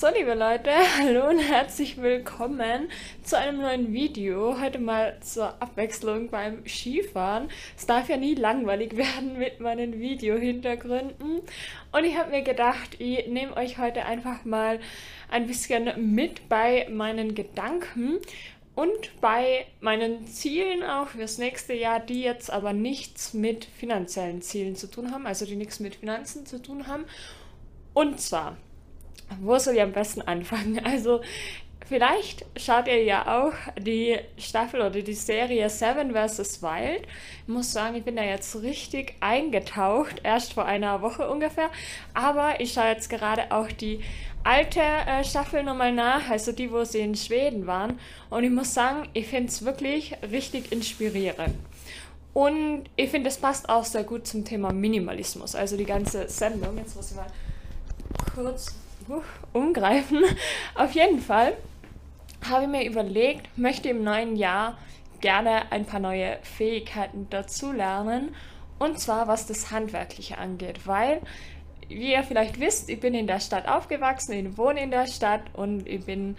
So, liebe Leute, hallo und herzlich willkommen zu einem neuen Video. Heute mal zur Abwechslung beim Skifahren. Es darf ja nie langweilig werden mit meinen Video-Hintergründen. Und ich habe mir gedacht, ich nehme euch heute einfach mal ein bisschen mit bei meinen Gedanken und bei meinen Zielen auch fürs nächste Jahr, die jetzt aber nichts mit finanziellen Zielen zu tun haben, also die nichts mit Finanzen zu tun haben. Und zwar wo soll ich am besten anfangen? Also, vielleicht schaut ihr ja auch die Staffel oder die Serie Seven vs. Wild. Ich muss sagen, ich bin da jetzt richtig eingetaucht, erst vor einer Woche ungefähr. Aber ich schaue jetzt gerade auch die alte äh, Staffel nochmal nach, also die, wo sie in Schweden waren. Und ich muss sagen, ich finde es wirklich richtig inspirierend. Und ich finde, es passt auch sehr gut zum Thema Minimalismus. Also die ganze Sendung. Jetzt muss ich mal kurz umgreifen. Auf jeden Fall habe ich mir überlegt, möchte im neuen Jahr gerne ein paar neue Fähigkeiten dazulernen. Und zwar was das Handwerkliche angeht, weil, wie ihr vielleicht wisst, ich bin in der Stadt aufgewachsen, ich wohne in der Stadt und ich bin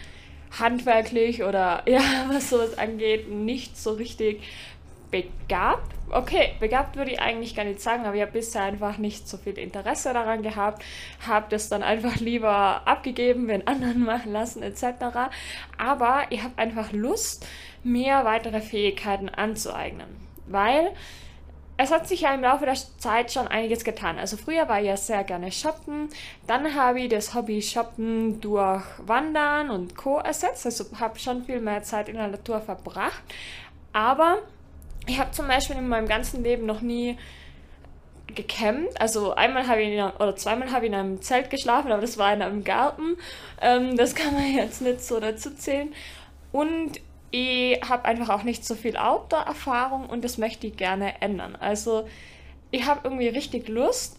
handwerklich oder ja, was sowas angeht, nicht so richtig begabt. Okay, begabt würde ich eigentlich gar nicht sagen, aber ich habe bisher einfach nicht so viel Interesse daran gehabt, habe das dann einfach lieber abgegeben, wenn anderen machen lassen etc. Aber ich habe einfach Lust, mir weitere Fähigkeiten anzueignen, weil es hat sich ja im Laufe der Zeit schon einiges getan. Also früher war ich ja sehr gerne shoppen, dann habe ich das Hobby Shoppen durch Wandern und Co. ersetzt, also habe schon viel mehr Zeit in der Natur verbracht, aber ich habe zum Beispiel in meinem ganzen Leben noch nie gecampt. Also einmal habe ich in, oder zweimal habe ich in einem Zelt geschlafen, aber das war in einem Garten. Ähm, das kann man jetzt nicht so dazu zählen. Und ich habe einfach auch nicht so viel Outdoor-Erfahrung und das möchte ich gerne ändern. Also ich habe irgendwie richtig Lust,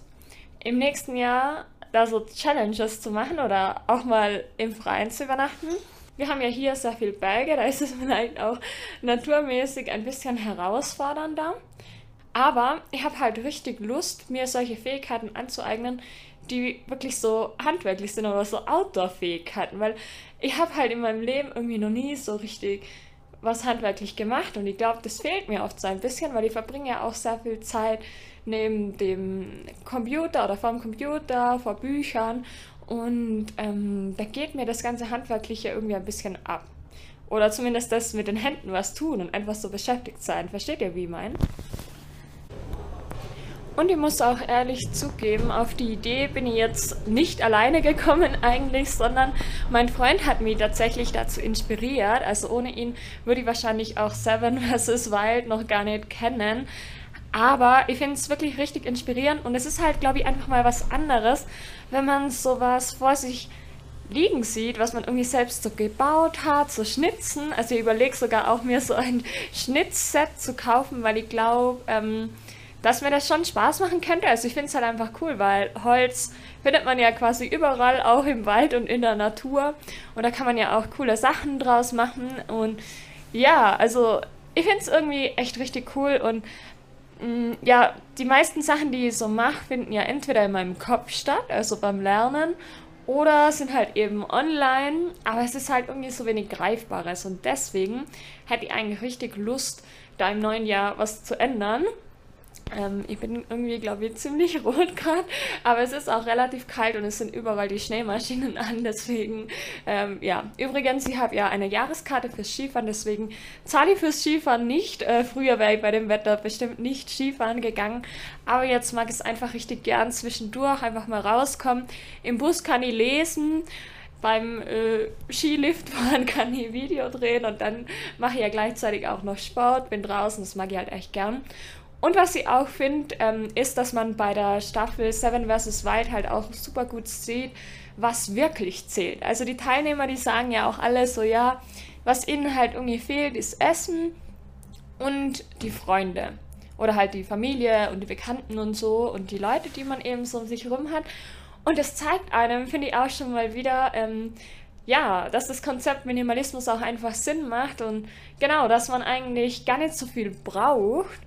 im nächsten Jahr da so Challenges zu machen oder auch mal im Freien zu übernachten. Wir haben ja hier sehr viel Berge, da ist es vielleicht auch naturmäßig ein bisschen herausfordernder. Aber ich habe halt richtig Lust, mir solche Fähigkeiten anzueignen, die wirklich so handwerklich sind oder so Outdoor-Fähigkeiten, weil ich habe halt in meinem Leben irgendwie noch nie so richtig was handwerklich gemacht und ich glaube, das fehlt mir oft so ein bisschen, weil ich verbringe ja auch sehr viel Zeit neben dem Computer oder vorm Computer, vor Büchern und ähm, da geht mir das ganze Handwerkliche irgendwie ein bisschen ab. Oder zumindest das mit den Händen was tun und einfach so beschäftigt sein. Versteht ihr, wie ich meine? Und ich muss auch ehrlich zugeben, auf die Idee bin ich jetzt nicht alleine gekommen eigentlich, sondern mein Freund hat mich tatsächlich dazu inspiriert. Also ohne ihn würde ich wahrscheinlich auch Seven vs. Wild noch gar nicht kennen. Aber ich finde es wirklich richtig inspirierend und es ist halt, glaube ich, einfach mal was anderes, wenn man sowas vor sich liegen sieht, was man irgendwie selbst so gebaut hat, so Schnitzen. Also ich überlege sogar auch mir so ein Schnitzset zu kaufen, weil ich glaube, ähm, dass mir das schon Spaß machen könnte. Also ich finde es halt einfach cool, weil Holz findet man ja quasi überall, auch im Wald und in der Natur. Und da kann man ja auch coole Sachen draus machen. Und ja, also ich finde es irgendwie echt richtig cool und ja, die meisten Sachen, die ich so mache, finden ja entweder in meinem Kopf statt, also beim Lernen, oder sind halt eben online, aber es ist halt irgendwie so wenig Greifbares und deswegen hätte ich eigentlich richtig Lust, da im neuen Jahr was zu ändern. Ähm, ich bin irgendwie, glaube ich, ziemlich rot gerade, aber es ist auch relativ kalt und es sind überall die Schneemaschinen an, deswegen, ähm, ja. Übrigens, ich habe ja eine Jahreskarte fürs Skifahren, deswegen zahle ich fürs Skifahren nicht. Äh, früher wäre ich bei dem Wetter bestimmt nicht Skifahren gegangen, aber jetzt mag ich es einfach richtig gern zwischendurch, einfach mal rauskommen. Im Bus kann ich lesen, beim äh, Skiliftfahren kann ich Video drehen und dann mache ich ja gleichzeitig auch noch Sport, bin draußen, das mag ich halt echt gern. Und was ich auch finde, ähm, ist, dass man bei der Staffel Seven vs. Wild halt auch super gut sieht, was wirklich zählt. Also die Teilnehmer, die sagen ja auch alle so, ja, was ihnen halt irgendwie fehlt, ist Essen und die Freunde. Oder halt die Familie und die Bekannten und so und die Leute, die man eben so um sich rum hat. Und das zeigt einem, finde ich auch schon mal wieder, ähm, ja, dass das Konzept Minimalismus auch einfach Sinn macht und genau, dass man eigentlich gar nicht so viel braucht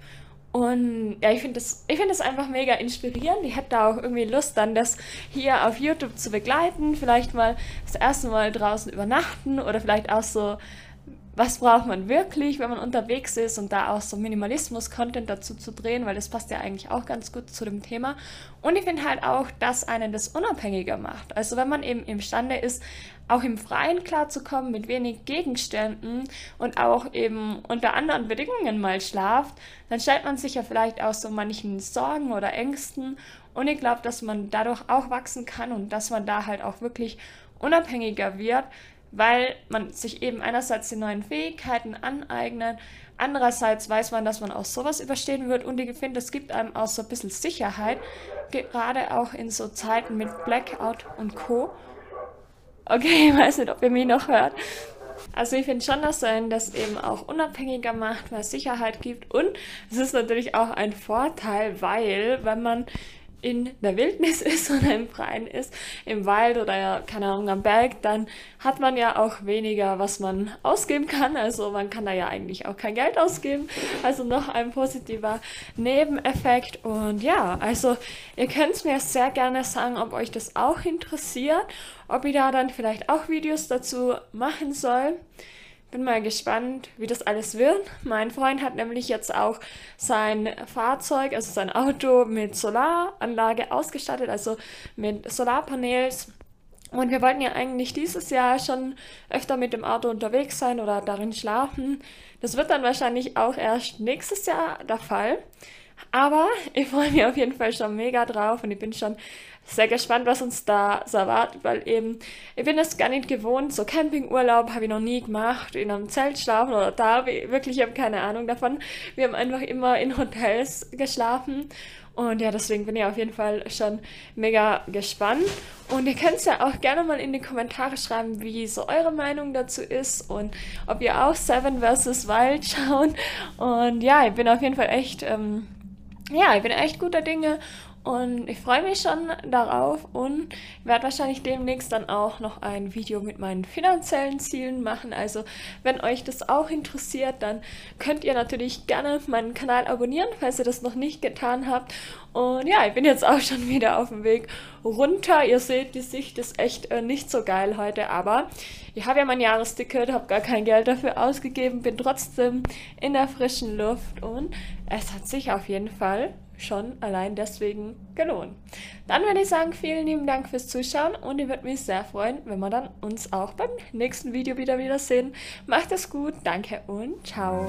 Und ja, ich finde das, find das einfach mega inspirierend. Ich hätte da auch irgendwie Lust, dann das hier auf YouTube zu begleiten. Vielleicht mal das erste Mal draußen übernachten oder vielleicht auch so was braucht man wirklich, wenn man unterwegs ist und da auch so Minimalismus-Content dazu zu drehen, weil das passt ja eigentlich auch ganz gut zu dem Thema. Und ich finde halt auch, dass einen das unabhängiger macht. Also wenn man eben imstande ist, auch im Freien klarzukommen mit wenig Gegenständen und auch eben unter anderen Bedingungen mal schlaft, dann stellt man sich ja vielleicht auch so manchen Sorgen oder Ängsten. Und ich glaube, dass man dadurch auch wachsen kann und dass man da halt auch wirklich unabhängiger wird, weil man sich eben einerseits die neuen Fähigkeiten aneignet, andererseits weiß man, dass man auch sowas überstehen wird und ich finde, es gibt einem auch so ein bisschen Sicherheit, gerade auch in so Zeiten mit Blackout und Co. Okay, ich weiß nicht, ob ihr mich noch hört. Also ich finde schon, dass einen das eben auch unabhängiger macht, weil es Sicherheit gibt und es ist natürlich auch ein Vorteil, weil wenn man in der Wildnis ist oder im Freien ist, im Wald oder keine Ahnung am Berg, dann hat man ja auch weniger, was man ausgeben kann. Also man kann da ja eigentlich auch kein Geld ausgeben. Also noch ein positiver Nebeneffekt. Und ja, also ihr könnt mir sehr gerne sagen, ob euch das auch interessiert, ob ich da dann vielleicht auch Videos dazu machen soll bin mal gespannt, wie das alles wird. Mein Freund hat nämlich jetzt auch sein Fahrzeug, also sein Auto mit Solaranlage ausgestattet, also mit Solarpanels. Und wir wollten ja eigentlich dieses Jahr schon öfter mit dem Auto unterwegs sein oder darin schlafen. Das wird dann wahrscheinlich auch erst nächstes Jahr der Fall. Aber ich freue mich auf jeden Fall schon mega drauf und ich bin schon sehr gespannt, was uns da so erwartet, weil eben, ich bin es gar nicht gewohnt, so Campingurlaub habe ich noch nie gemacht, in einem Zelt schlafen oder da, wirklich, ich habe keine Ahnung davon. Wir haben einfach immer in Hotels geschlafen und ja, deswegen bin ich auf jeden Fall schon mega gespannt. Und ihr könnt es ja auch gerne mal in die Kommentare schreiben, wie so eure Meinung dazu ist und ob ihr auch Seven vs. Wild schaut. Und ja, ich bin auf jeden Fall echt, ähm, ja, ich bin echt guter Dinge und ich freue mich schon darauf und werde wahrscheinlich demnächst dann auch noch ein Video mit meinen finanziellen Zielen machen. Also wenn euch das auch interessiert, dann könnt ihr natürlich gerne meinen Kanal abonnieren, falls ihr das noch nicht getan habt. Und ja, ich bin jetzt auch schon wieder auf dem Weg runter. Ihr seht, die Sicht ist echt äh, nicht so geil heute, aber ich habe ja mein Jahresticket, habe gar kein Geld dafür ausgegeben, bin trotzdem in der frischen Luft und es hat sich auf jeden Fall schon allein deswegen gelohnt. Dann würde ich sagen, vielen lieben Dank fürs Zuschauen und ich würde mich sehr freuen, wenn wir dann uns auch beim nächsten Video wieder wiedersehen. Macht es gut, danke und ciao.